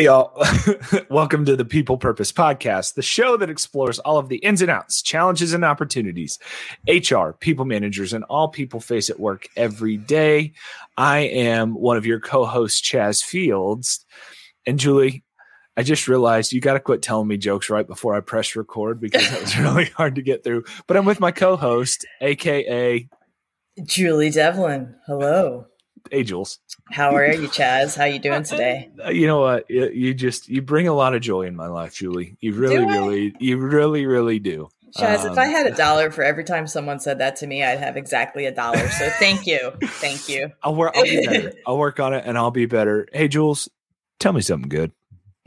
Hey, y'all. Welcome to the People Purpose Podcast, the show that explores all of the ins and outs, challenges and opportunities HR, people managers, and all people face at work every day. I am one of your co hosts, Chas Fields. And Julie, I just realized you got to quit telling me jokes right before I press record because that was really hard to get through. But I'm with my co host, AKA Julie Develin. Hello. Hey, Jules. How are you, Chas? How you doing today? You know what? You just you bring a lot of joy in my life, Julie. You really, really, you really, really do. Chas, um, if I had a um, dollar for every time someone said that to me, I'd have exactly a dollar. So thank you, thank you. I'll work. I'll be better. I'll work on it, and I'll be better. Hey, Jules, tell me something good.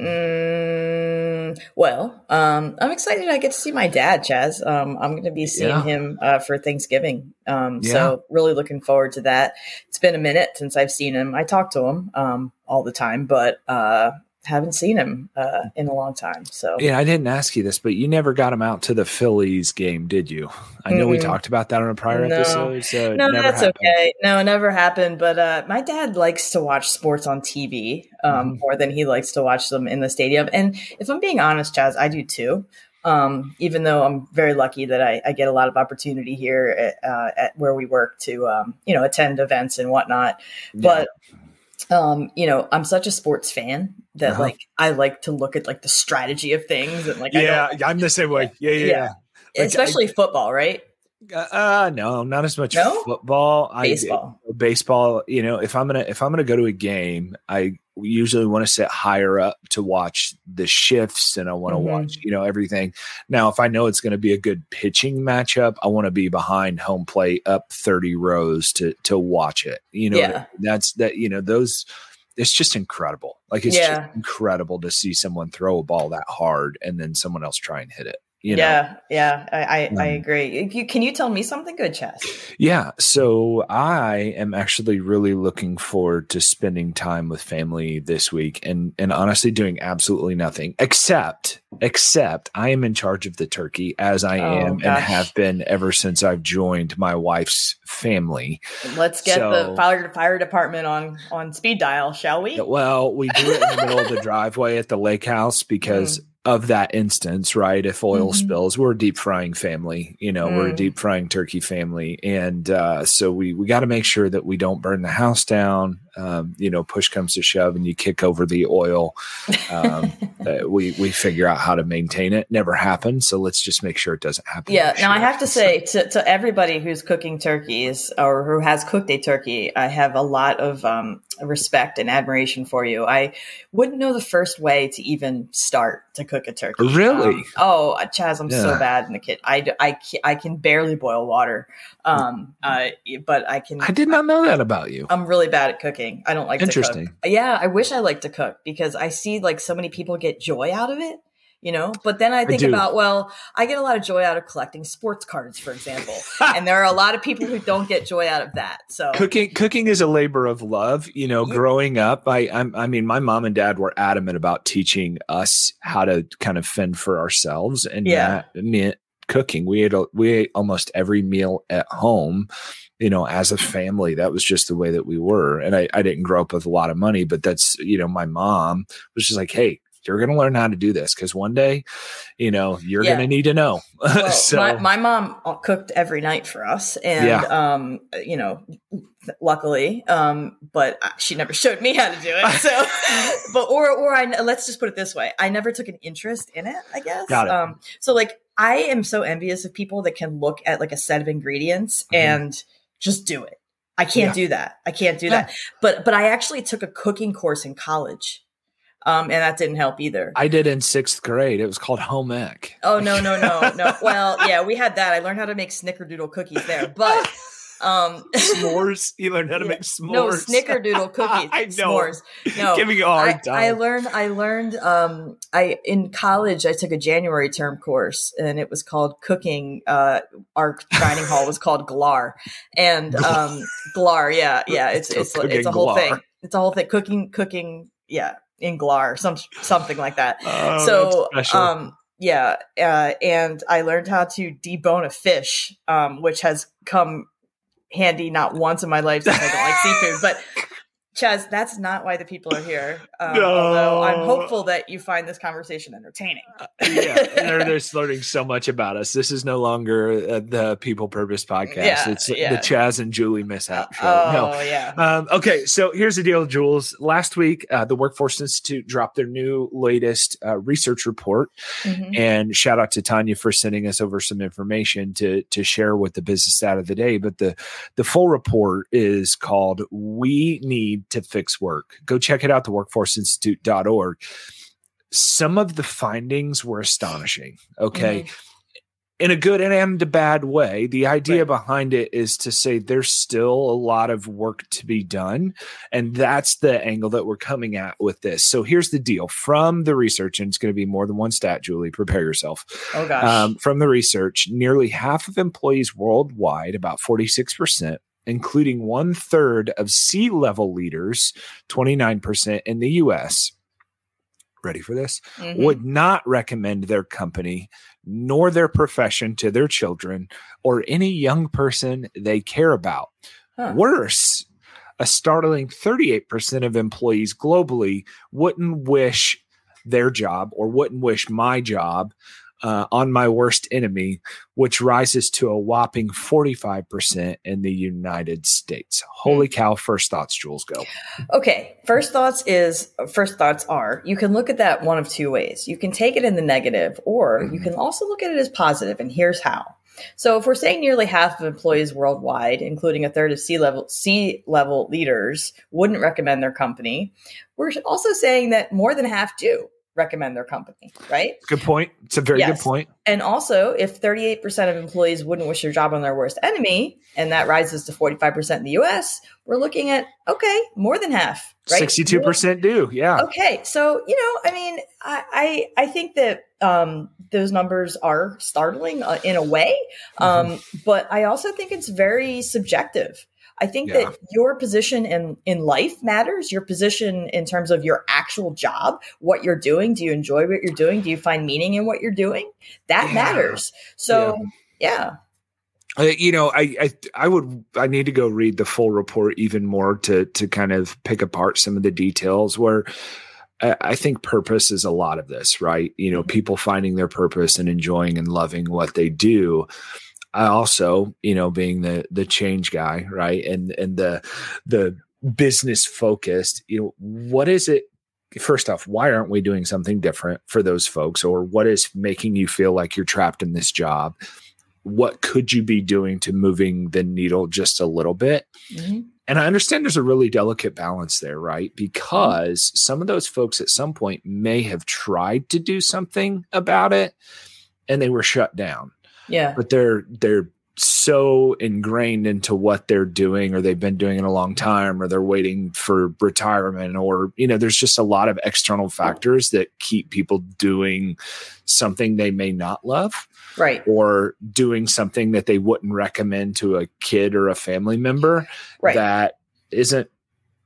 Mm, well, um, I'm excited. I get to see my dad, Chas. Um, I'm going to be seeing yeah. him uh, for Thanksgiving. Um, yeah. So really looking forward to that. It's been a minute since I've seen him. I talk to him um, all the time, but uh, haven't seen him uh, in a long time. So yeah, I didn't ask you this, but you never got him out to the Phillies game, did you? I know mm-hmm. we talked about that on a prior no. episode. So no, that's happened. okay. No, it never happened. But uh, my dad likes to watch sports on TV um, mm-hmm. more than he likes to watch them in the stadium. And if I'm being honest, Chas, I do too. Um, even though I'm very lucky that I, I, get a lot of opportunity here at, uh, at where we work to, um, you know, attend events and whatnot. Yeah. But um, you know, I'm such a sports fan that uh-huh. like I like to look at like the strategy of things and like yeah, I'm the same way. Yeah, yeah, yeah. Like, especially I, football, right? Uh, uh, no, not as much no? football. Baseball, I, baseball. You know, if I'm gonna if I'm gonna go to a game, I usually want to sit higher up to watch the shifts, and I want to mm-hmm. watch you know everything. Now, if I know it's going to be a good pitching matchup, I want to be behind home plate, up thirty rows to to watch it. You know, yeah. that's that. You know those it's just incredible. Like it's yeah. just incredible to see someone throw a ball that hard and then someone else try and hit it. You know? Yeah, yeah, I, I, um, I agree. You, can you tell me something good, Chas? Yeah, so I am actually really looking forward to spending time with family this week, and and honestly doing absolutely nothing except except I am in charge of the turkey as I oh, am gosh. and have been ever since I've joined my wife's family. Let's get so, the fire fire department on on speed dial, shall we? Well, we do it in the middle of the driveway at the lake house because. Mm of that instance, right? If oil mm-hmm. spills, we're a deep frying family, you know, mm. we're a deep frying turkey family. And uh, so we, we got to make sure that we don't burn the house down. Um, you know, push comes to shove and you kick over the oil. Um, uh, we, we figure out how to maintain it. Never happened. So let's just make sure it doesn't happen. Yeah. Now I have to say to, to everybody who's cooking turkeys or who has cooked a turkey, I have a lot of um, respect and admiration for you. I wouldn't know the first way to even start to cook a turkey. Really? Um, oh, Chas, I'm yeah. so bad in the kitchen. I, I, I can barely boil water. Um, uh, but I can. I did not know that about you. I'm really bad at cooking. I don't like Interesting. to cook. Yeah, I wish I liked to cook because I see like so many people get joy out of it you know but then i think I about well i get a lot of joy out of collecting sports cards for example and there are a lot of people who don't get joy out of that so cooking cooking is a labor of love you know yeah. growing up I, I i mean my mom and dad were adamant about teaching us how to kind of fend for ourselves and yeah that meant cooking we ate we ate almost every meal at home you know, as a family, that was just the way that we were. And I, I didn't grow up with a lot of money, but that's, you know, my mom was just like, hey, you're going to learn how to do this because one day, you know, you're yeah. going to need to know. Well, so my, my, mom cooked every night for us, and yeah. um, you know, luckily, um, but she never showed me how to do it. So, but or or I let's just put it this way: I never took an interest in it. I guess. Got it. Um, so like, I am so envious of people that can look at like a set of ingredients mm-hmm. and just do it. I can't yeah. do that. I can't do that. But but I actually took a cooking course in college. Um, and that didn't help either. I did in sixth grade. It was called home ec. Oh no, no, no, no. well, yeah, we had that. I learned how to make snickerdoodle cookies there, but um s'mores. You learned how to make s'mores. No, snickerdoodle cookies. I know. S'mores. No, giving you a hard I. I learned. I learned. Um, I in college I took a January term course, and it was called cooking. Uh, our dining hall was called GLAR, and um, GLAR. Yeah, yeah. It's it's it's, it's a whole GLAR. thing. It's a whole thing. Cooking, cooking. Yeah, in GLAR, some something like that. Oh, so, um, yeah, uh, and I learned how to debone a fish, um, which has come handy not once in my life since I don't like seafood, but Chas, that's not why the people are here. Um, no. Although I'm hopeful that you find this conversation entertaining. Uh, yeah, they're just learning so much about us. This is no longer uh, the People Purpose podcast. Yeah, it's yeah. the Chas and Julie mishap show. Oh, no. yeah. Um, okay, so here's the deal, Jules. Last week, uh, the Workforce Institute dropped their new latest uh, research report, mm-hmm. and shout out to Tanya for sending us over some information to to share with the business out of the day. But the the full report is called "We Need." To fix work. Go check it out, theworkforceinstitute.org. Some of the findings were astonishing. Okay. Mm-hmm. In a good and a bad way. The idea right. behind it is to say there's still a lot of work to be done. And that's the angle that we're coming at with this. So here's the deal from the research, and it's going to be more than one stat, Julie. Prepare yourself. Oh, gosh. Um, from the research, nearly half of employees worldwide, about 46%, including one third of C level leaders, 29% in the US, ready for this, mm-hmm. would not recommend their company nor their profession to their children or any young person they care about. Huh. Worse, a startling 38% of employees globally wouldn't wish their job or wouldn't wish my job uh, on my worst enemy, which rises to a whopping 45% in the United States. Holy hmm. cow, first thoughts, Jules, go. Okay, first thoughts is first thoughts are you can look at that one of two ways. You can take it in the negative, or mm-hmm. you can also look at it as positive, and here's how. So if we're saying nearly half of employees worldwide, including a third of C level C level leaders, wouldn't recommend their company, we're also saying that more than half do recommend their company, right? Good point. It's a very yes. good point. And also, if 38% of employees wouldn't wish their job on their worst enemy, and that rises to 45% in the US, we're looking at, okay, more than half, right? 62% do. Yeah. Okay. So, you know, I mean, I, I, I think that um, those numbers are startling uh, in a way. Mm-hmm. Um, mm-hmm. But I also think it's very subjective. I think yeah. that your position in in life matters. Your position in terms of your actual job, what you're doing. Do you enjoy what you're doing? Do you find meaning in what you're doing? That yeah. matters. So, yeah. yeah. you know, I, I I would I need to go read the full report even more to to kind of pick apart some of the details where I think purpose is a lot of this, right? You know, mm-hmm. people finding their purpose and enjoying and loving what they do. I also, you know, being the the change guy, right, and and the the business focused, you know, what is it? First off, why aren't we doing something different for those folks, or what is making you feel like you're trapped in this job? What could you be doing to moving the needle just a little bit? Mm-hmm. And I understand there's a really delicate balance there, right? Because mm-hmm. some of those folks at some point may have tried to do something about it and they were shut down yeah. But they're they're so ingrained into what they're doing or they've been doing it a long time or they're waiting for retirement or you know there's just a lot of external factors that keep people doing something they may not love right or doing something that they wouldn't recommend to a kid or a family member right. that isn't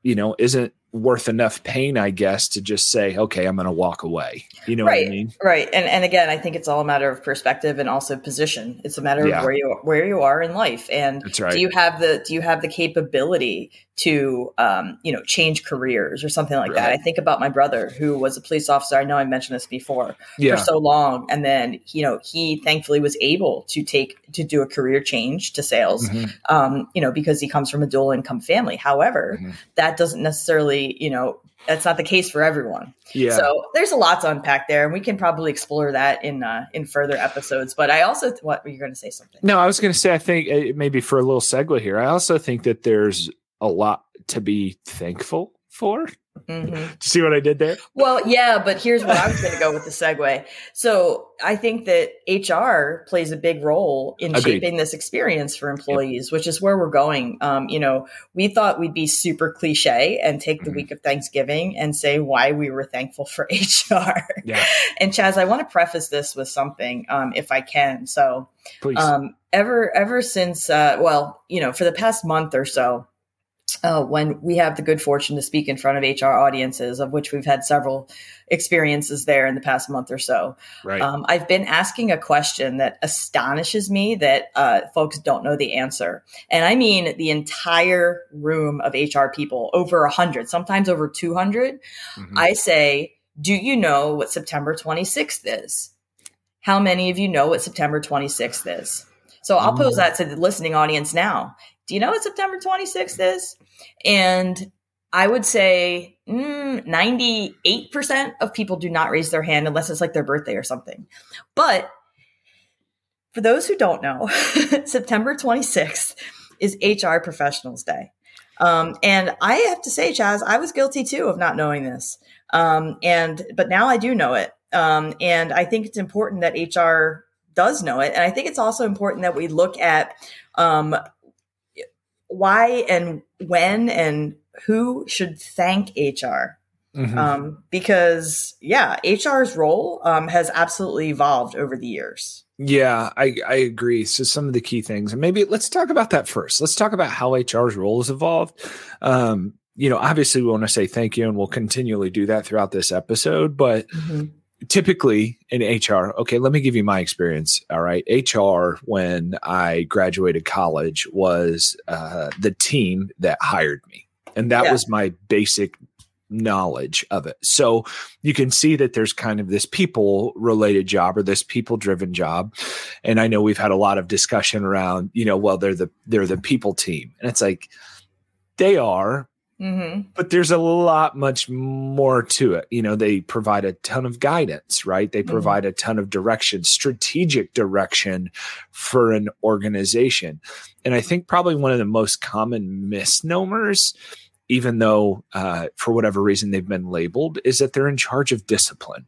you know isn't worth enough pain, I guess, to just say, okay, I'm going to walk away. You know right, what I mean? Right. And and again, I think it's all a matter of perspective and also position. It's a matter yeah. of where you where you are in life, and right. do you have the do you have the capability to um, you know change careers or something like right. that? I think about my brother who was a police officer. I know I mentioned this before yeah. for so long, and then you know he thankfully was able to take to do a career change to sales. Mm-hmm. Um, you know because he comes from a dual income family. However, mm-hmm. that doesn't necessarily you know that's not the case for everyone. Yeah. So there's a lot to unpack there, and we can probably explore that in uh, in further episodes. But I also, what were you going to say something? No, I was going to say, I think uh, maybe for a little segue here, I also think that there's a lot to be thankful for Mm-hmm. See what I did there? Well, yeah, but here's what I was going to go with the segue. So I think that HR plays a big role in Agreed. shaping this experience for employees, yep. which is where we're going. Um, you know, we thought we'd be super cliche and take the mm-hmm. week of Thanksgiving and say why we were thankful for HR. Yeah. and Chaz, I want to preface this with something, um, if I can. So, Please. Um, ever ever since, uh, well, you know, for the past month or so uh, when we have the good fortune to speak in front of HR audiences, of which we've had several experiences there in the past month or so. Right. Um, I've been asking a question that astonishes me that uh, folks don't know the answer. And I mean the entire room of HR people, over 100, sometimes over 200. Mm-hmm. I say, Do you know what September 26th is? How many of you know what September 26th is? So I'll pose mm. that to the listening audience now. Do you know what September 26th is? And I would say mm, 98% of people do not raise their hand unless it's like their birthday or something. But for those who don't know, September 26th is HR Professionals Day. Um, and I have to say, Chas, I was guilty too of not knowing this. Um, and but now I do know it. Um, and I think it's important that HR does know it. And I think it's also important that we look at um, why and when and who should thank HR. Mm-hmm. Um, because yeah, HR's role um, has absolutely evolved over the years. Yeah, I, I agree. So some of the key things, and maybe let's talk about that first. Let's talk about how HR's role has evolved. Um, you know, obviously we want to say thank you, and we'll continually do that throughout this episode. But mm-hmm typically in HR, okay, let me give you my experience. All right. HR, when I graduated college, was uh, the team that hired me. And that yeah. was my basic knowledge of it. So you can see that there's kind of this people related job or this people driven job. And I know we've had a lot of discussion around, you know, well, they're the, they're the people team. And it's like, they are, Mm-hmm. But there's a lot much more to it. You know, they provide a ton of guidance, right? They mm-hmm. provide mm-hmm. a ton of direction, strategic direction for an organization. And I think probably one of the most common misnomers, even though uh, for whatever reason they've been labeled, is that they're in charge of discipline,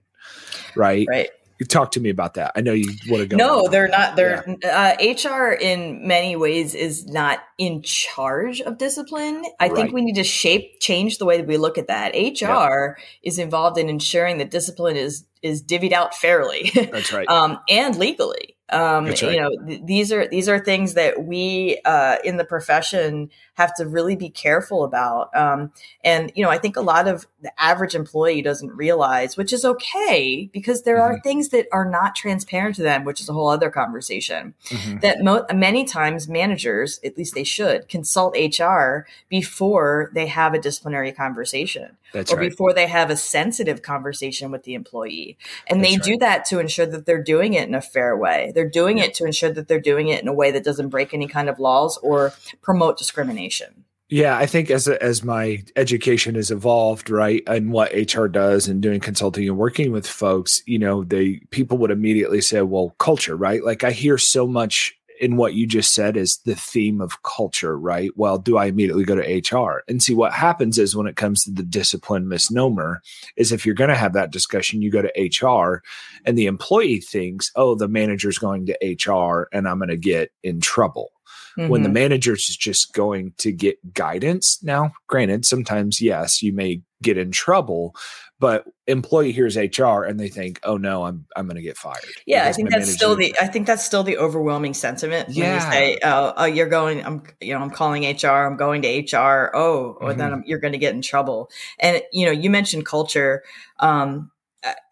right? Right talk to me about that. I know you want to go. No, they're not. They're yeah. uh, HR in many ways is not in charge of discipline. I right. think we need to shape change the way that we look at that. HR is involved in ensuring that discipline is is divvied out fairly. That's right. um, and legally. Um, right. You know, th- these are these are things that we uh, in the profession have to really be careful about. Um, and you know, I think a lot of the average employee doesn't realize, which is okay because there mm-hmm. are things that are not transparent to them, which is a whole other conversation. Mm-hmm. That mo- many times managers, at least they should, consult HR before they have a disciplinary conversation That's or right. before they have a sensitive conversation with the employee, and That's they right. do that to ensure that they're doing it in a fair way. They're doing it to ensure that they're doing it in a way that doesn't break any kind of laws or promote discrimination. Yeah, I think as as my education has evolved, right, and what HR does and doing consulting and working with folks, you know, they people would immediately say, "Well, culture, right?" Like I hear so much in what you just said is the theme of culture, right? Well, do I immediately go to HR? And see what happens is when it comes to the discipline misnomer, is if you're going to have that discussion, you go to HR and the employee thinks, oh, the manager's going to HR and I'm going to get in trouble. Mm-hmm. When the mm-hmm. manager is just going to get guidance. Now, granted, sometimes, yes, you may get in trouble, but employee hears HR and they think, "Oh no, I'm I'm going to get fired." Yeah, I think that's still the I think that's still the overwhelming sentiment. Yeah, you say, oh, oh, you're going, I'm you know, I'm calling HR, I'm going to HR. Oh, mm-hmm. or then I'm, you're going to get in trouble. And you know, you mentioned culture. Um,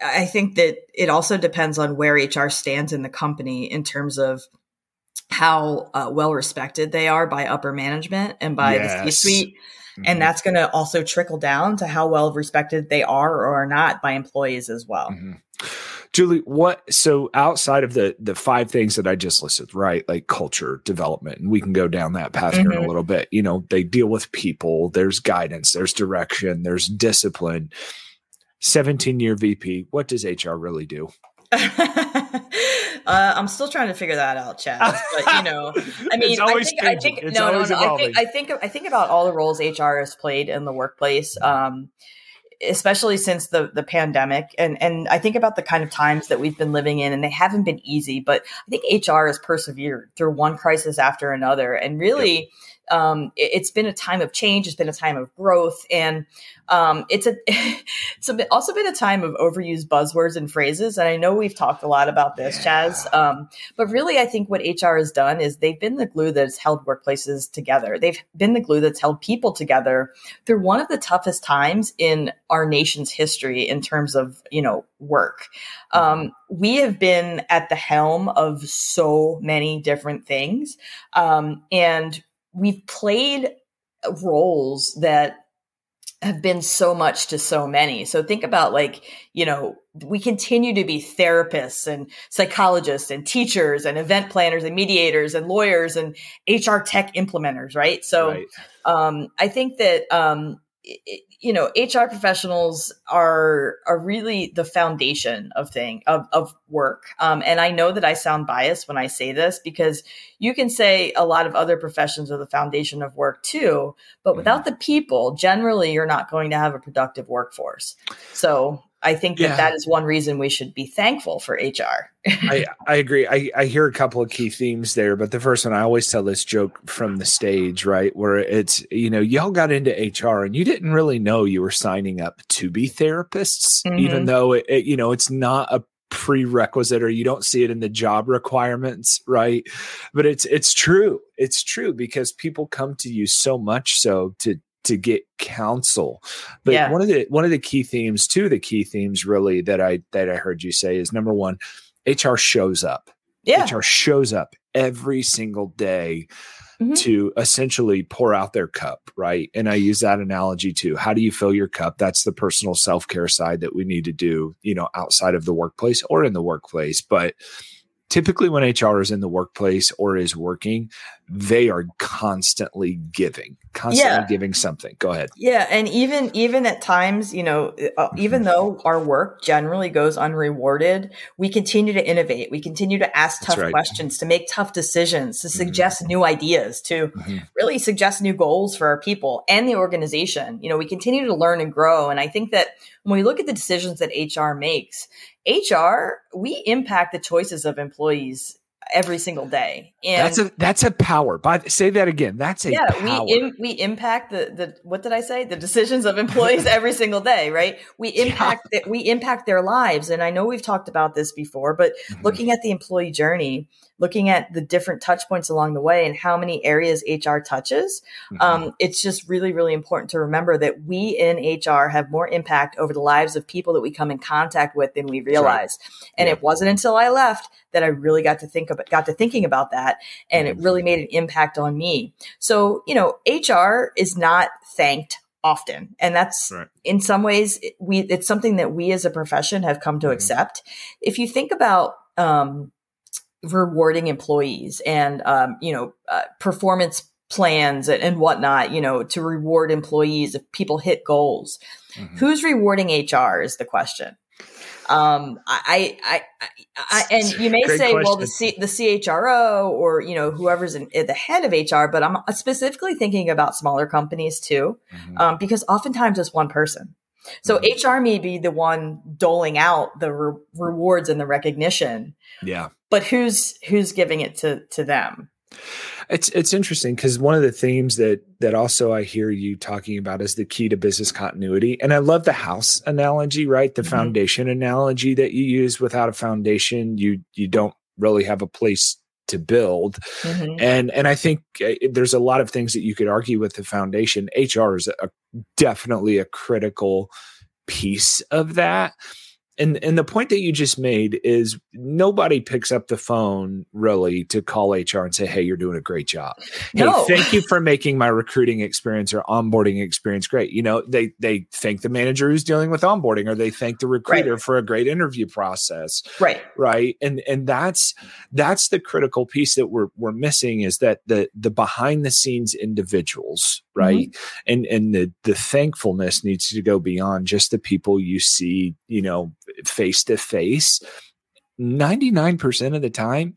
I think that it also depends on where HR stands in the company in terms of how uh, well respected they are by upper management and by yes. the C suite. Mm-hmm. And that's going to also trickle down to how well respected they are or are not by employees as well. Mm-hmm. Julie, what so outside of the the five things that I just listed, right? Like culture development, and we can go down that path mm-hmm. here in a mm-hmm. little bit. You know, they deal with people, there's guidance, there's direction, there's discipline. 17 year VP, what does HR really do? Uh, I'm still trying to figure that out, Chas. But you know, I mean, I think, I think, no, no, no. I think, I think, I think about all the roles HR has played in the workplace. Um, especially since the the pandemic and and I think about the kind of times that we've been living in and they haven't been easy but I think HR has persevered through one crisis after another and really um, it, has been a time of change. It's been a time of growth, and um, it's a it's a bit, also been a time of overused buzzwords and phrases. And I know we've talked a lot about this, yeah. Chas. Um, but really, I think what HR has done is they've been the glue that's held workplaces together. They've been the glue that's held people together through one of the toughest times in our nation's history in terms of you know work. Um, we have been at the helm of so many different things, um, and we've played roles that have been so much to so many. So think about like, you know, we continue to be therapists and psychologists and teachers and event planners and mediators and lawyers and HR tech implementers, right? So right. Um, I think that um, it, you know hr professionals are are really the foundation of thing of, of work um, and i know that i sound biased when i say this because you can say a lot of other professions are the foundation of work too but mm-hmm. without the people generally you're not going to have a productive workforce so I think that yeah. that is one reason we should be thankful for HR. I, I agree. I, I hear a couple of key themes there, but the first one, I always tell this joke from the stage, right? Where it's, you know, y'all got into HR and you didn't really know you were signing up to be therapists, mm-hmm. even though it, it, you know, it's not a prerequisite or you don't see it in the job requirements right but it's it's true it's true because people come to you so much so to to get counsel. But yeah. one of the one of the key themes, two of the key themes really that I that I heard you say is number one, HR shows up. Yeah. HR shows up every single day mm-hmm. to essentially pour out their cup, right? And I use that analogy too. How do you fill your cup? That's the personal self-care side that we need to do, you know, outside of the workplace or in the workplace. But typically when HR is in the workplace or is working, they are constantly giving, constantly yeah. giving something. Go ahead. Yeah, and even even at times, you know, uh, even mm-hmm. though our work generally goes unrewarded, we continue to innovate. We continue to ask tough right. questions, to make tough decisions, to mm-hmm. suggest mm-hmm. new ideas, to mm-hmm. really suggest new goals for our people and the organization. You know, we continue to learn and grow, and I think that when we look at the decisions that HR makes, HR, we impact the choices of employees every single day. And that's a that's a power. By say that again. That's a yeah. Power. We Im, we impact the the what did I say? The decisions of employees every single day, right? We impact yeah. the, we impact their lives. And I know we've talked about this before, but mm-hmm. looking at the employee journey, looking at the different touch points along the way and how many areas HR touches, mm-hmm. um, it's just really, really important to remember that we in HR have more impact over the lives of people that we come in contact with than we realize. Right. And yeah. it wasn't until I left that I really got to think about, got to thinking about that. And mm-hmm. it really made an impact on me. So, you know, HR is not thanked often and that's right. in some ways we it's something that we as a profession have come to mm-hmm. accept if you think about um, rewarding employees and um, you know uh, performance plans and, and, whatnot you know to reward employees if people hit goals mm-hmm. who's rewarding hr is the question um, I, I, I, I, and you may Great say, question. well, the C, the CHRO or you know whoever's in, at the head of HR, but I'm specifically thinking about smaller companies too, mm-hmm. um, because oftentimes it's one person. So mm-hmm. HR may be the one doling out the re- rewards and the recognition. Yeah. But who's who's giving it to to them? It's it's interesting because one of the themes that that also I hear you talking about is the key to business continuity, and I love the house analogy, right? The mm-hmm. foundation analogy that you use. Without a foundation, you you don't really have a place to build. Mm-hmm. and and i think uh, there's a lot of things that you could argue with the foundation. Hr is a, definitely a critical piece of that and and the point that you just made is nobody picks up the phone really to call HR and say, "Hey, you're doing a great job. No. Hey, thank you for making my recruiting experience or onboarding experience great." You know, they they thank the manager who's dealing with onboarding, or they thank the recruiter right. for a great interview process. Right, right, and and that's that's the critical piece that we're we're missing is that the the behind the scenes individuals, right, mm-hmm. and and the the thankfulness needs to go beyond just the people you see, you know face to face, 99% of the time,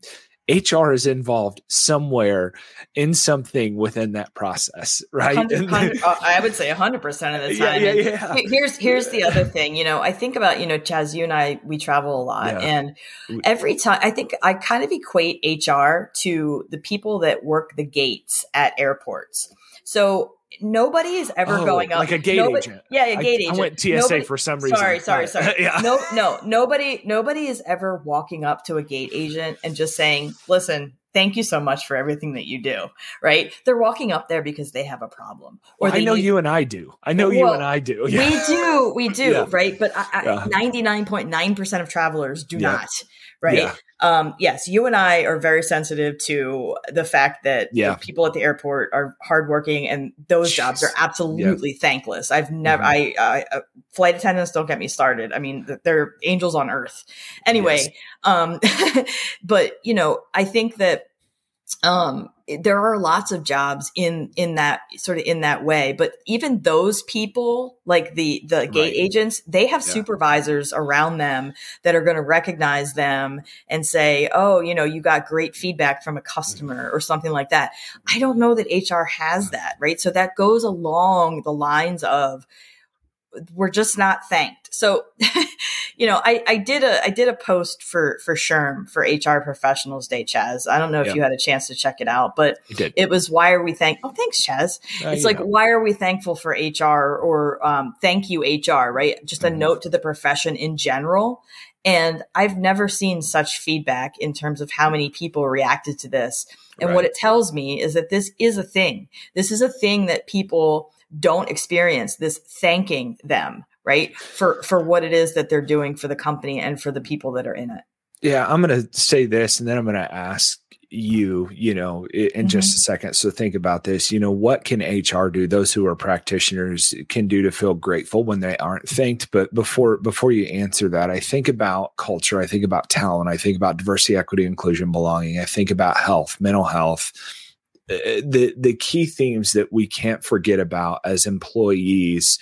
HR is involved somewhere in something within that process, right? 100, 100, uh, I would say 100% of the time. Yeah, yeah, yeah. Here's here's the other thing, you know, I think about, you know, Chas, you and I we travel a lot and every time I think I kind of equate HR to the people that work the gates at airports. So nobody is ever oh, going up to like a gate nobody, agent. Yeah, a gate I, agent. I went TSA nobody, for some reason. Sorry, sorry, sorry. yeah. No, no, nobody, nobody is ever walking up to a gate agent and just saying, "Listen, thank you so much for everything that you do. Right? They're walking up there because they have a problem. Or well, I know need, you and I do. I know well, you and I do. Yeah. We do. We do. Yeah. Right. But ninety nine point nine percent of travelers do not. Right. Um, yes, you and I are very sensitive to the fact that yeah. people at the airport are hardworking, and those Jeez. jobs are absolutely thankless. I've never, mm-hmm. I, uh, flight attendants don't get me started. I mean, they're angels on earth. Anyway, yes. um, but you know, I think that um, there are lots of jobs in in that sort of in that way but even those people like the the gate right. agents they have yeah. supervisors around them that are going to recognize them and say oh you know you got great feedback from a customer mm-hmm. or something like that i don't know that hr has that right so that goes along the lines of we're just not thanked. So, you know, I, I did a I did a post for for SHRM for HR Professionals Day, Chas. I don't know if yeah. you had a chance to check it out, but it was why are we thank? Oh, thanks, Chas. Uh, it's like know. why are we thankful for HR or um, thank you HR, right? Just a mm-hmm. note to the profession in general. And I've never seen such feedback in terms of how many people reacted to this. And right. what it tells me is that this is a thing. This is a thing that people don't experience this thanking them right for for what it is that they're doing for the company and for the people that are in it. Yeah i'm going to say this and then i'm going to ask you you know in mm-hmm. just a second. So think about this. You know what can hr do those who are practitioners can do to feel grateful when they aren't thanked? But before before you answer that i think about culture i think about talent i think about diversity equity inclusion belonging i think about health mental health the the key themes that we can't forget about as employees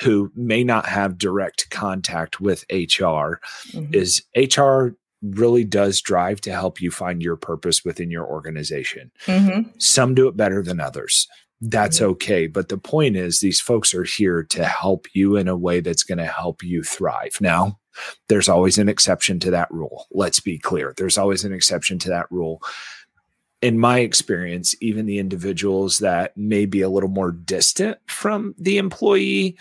who may not have direct contact with HR mm-hmm. is HR really does drive to help you find your purpose within your organization. Mm-hmm. Some do it better than others. That's mm-hmm. okay. But the point is, these folks are here to help you in a way that's going to help you thrive. Now, there's always an exception to that rule. Let's be clear. There's always an exception to that rule in my experience, even the individuals that may be a little more distant from the employee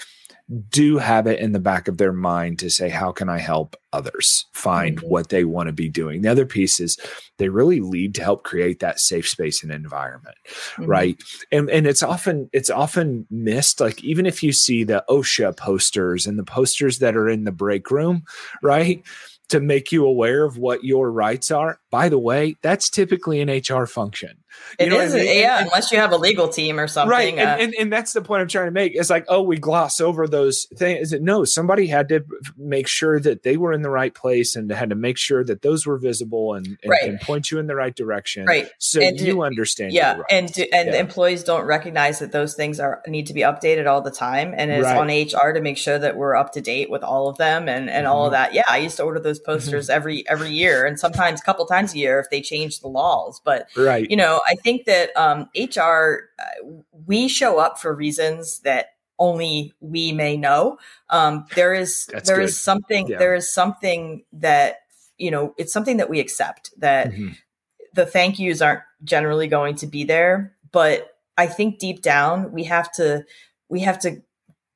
do have it in the back of their mind to say, How can I help others find mm-hmm. what they want to be doing? The other piece is they really lead to help create that safe space and environment. Mm-hmm. Right. And and it's often it's often missed. Like even if you see the OSHA posters and the posters that are in the break room, right? To make you aware of what your rights are. By the way, that's typically an HR function. You it is, I mean? yeah, and, unless you have a legal team or something. Right. Uh, and, and, and, that's the point I'm trying to make. It's like, oh, we gloss over those things. Is it no, somebody had to make sure that they were in the right place and had to make sure that those were visible and, and, right. and point you in the right direction. Right. So you understand. Yeah. And and yeah. employees don't recognize that those things are need to be updated all the time. And it's right. on HR to make sure that we're up to date with all of them and, and mm-hmm. all of mm-hmm. that. Yeah. I used to order those posters mm-hmm. every every year and sometimes a couple times a year if they change the laws. But right. you know, I think that um, HR, uh, we show up for reasons that only we may know. Um, there is That's there is something yeah. there is something that you know it's something that we accept that mm-hmm. the thank yous aren't generally going to be there, but I think deep down we have to we have to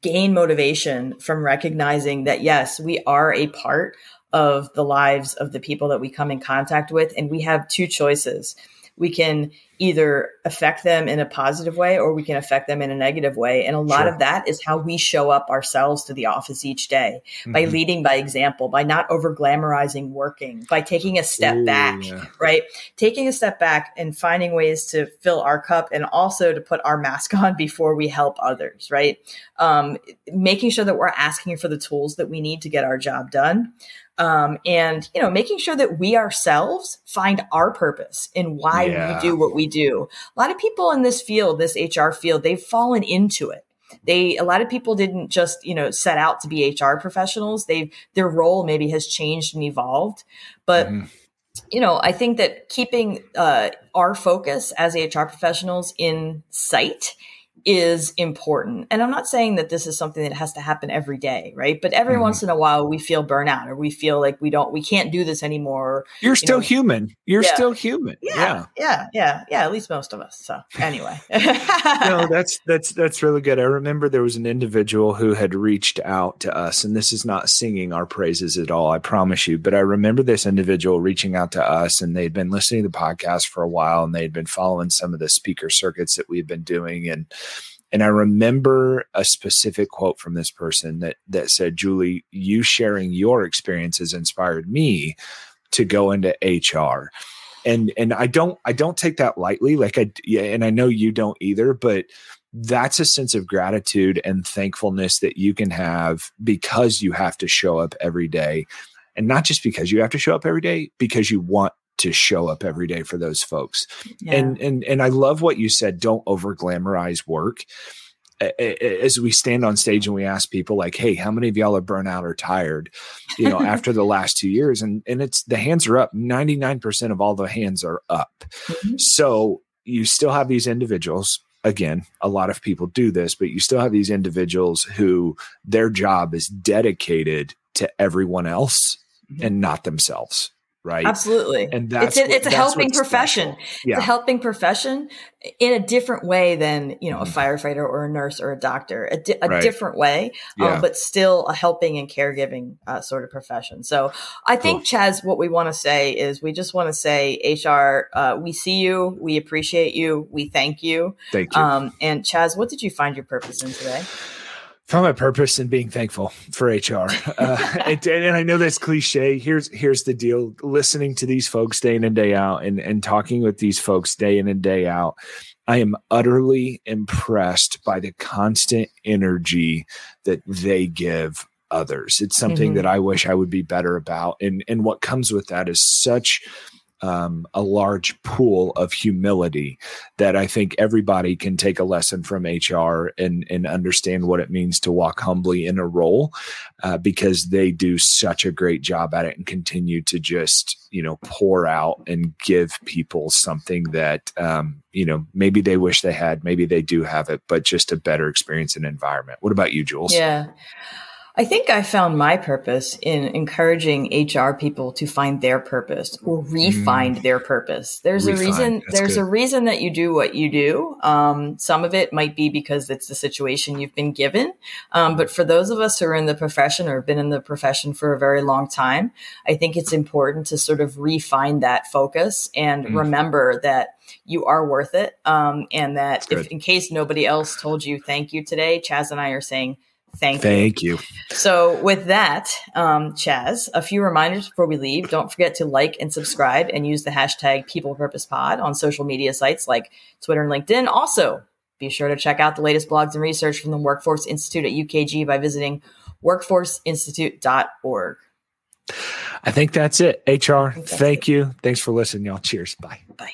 gain motivation from recognizing that yes, we are a part of the lives of the people that we come in contact with, and we have two choices we can either affect them in a positive way or we can affect them in a negative way. And a lot sure. of that is how we show up ourselves to the office each day mm-hmm. by leading by example, by not over glamorizing working, by taking a step Ooh, back, yeah. right? Taking a step back and finding ways to fill our cup and also to put our mask on before we help others, right? Um, making sure that we're asking for the tools that we need to get our job done um, and you know making sure that we ourselves find our purpose in why yeah. we do what we do a lot of people in this field this hr field they've fallen into it they a lot of people didn't just you know set out to be hr professionals they've their role maybe has changed and evolved but mm-hmm. you know, I think that keeping uh, our focus as HR professionals in sight is important. And I'm not saying that this is something that has to happen every day, right? But every mm-hmm. once in a while we feel burnout or we feel like we don't we can't do this anymore. You're you still know. human. You're yeah. still human. Yeah, yeah. Yeah. Yeah. Yeah. At least most of us. So anyway. no, that's that's that's really good. I remember there was an individual who had reached out to us, and this is not singing our praises at all, I promise you. But I remember this individual reaching out to us and they'd been listening to the podcast for a while and they'd been following some of the speaker circuits that we've been doing and and I remember a specific quote from this person that that said, "Julie, you sharing your experiences inspired me to go into HR." And and I don't I don't take that lightly. Like I yeah, and I know you don't either, but that's a sense of gratitude and thankfulness that you can have because you have to show up every day. And not just because you have to show up every day, because you want to show up every day for those folks. Yeah. And and and I love what you said, don't over glamorize work. As we stand on stage and we ask people like, "Hey, how many of y'all are burnout or tired?" You know, after the last two years, and and it's the hands are up. Ninety nine percent of all the hands are up. Mm-hmm. So you still have these individuals. Again, a lot of people do this, but you still have these individuals who their job is dedicated to everyone else mm-hmm. and not themselves right? Absolutely. And that's it's a, it's a helping profession. Yeah. It's a helping profession in a different way than you know a mm-hmm. firefighter or a nurse or a doctor. A, di- a right. different way, um, yeah. um, but still a helping and caregiving uh, sort of profession. So I think cool. Chas, what we want to say is we just want to say HR, uh, we see you, we appreciate you, we thank you. Thank you. Um, and Chas, what did you find your purpose in today? Found my purpose in being thankful for HR. Uh, and, and, I know that's cliche. Here's here's the deal: listening to these folks day in and day out, and and talking with these folks day in and day out. I am utterly impressed by the constant energy that they give others. It's something mm-hmm. that I wish I would be better about. And and what comes with that is such um, a large pool of humility that I think everybody can take a lesson from HR and, and understand what it means to walk humbly in a role uh, because they do such a great job at it and continue to just, you know, pour out and give people something that, um, you know, maybe they wish they had, maybe they do have it, but just a better experience and environment. What about you, Jules? Yeah. I think I found my purpose in encouraging HR people to find their purpose or re-find mm. their purpose. There's Refine. a reason. That's there's good. a reason that you do what you do. Um, some of it might be because it's the situation you've been given. Um, but for those of us who are in the profession or have been in the profession for a very long time, I think it's important to sort of refine that focus and mm. remember that you are worth it. Um, and that if, in case nobody else told you thank you today, Chas and I are saying Thank, Thank you. you. So, with that, um, Chas, a few reminders before we leave. Don't forget to like and subscribe and use the hashtag People Purpose Pod on social media sites like Twitter and LinkedIn. Also, be sure to check out the latest blogs and research from the Workforce Institute at UKG by visiting workforceinstitute.org. I think that's it. HR, thank it. you. Thanks for listening, y'all. Cheers. Bye. Bye.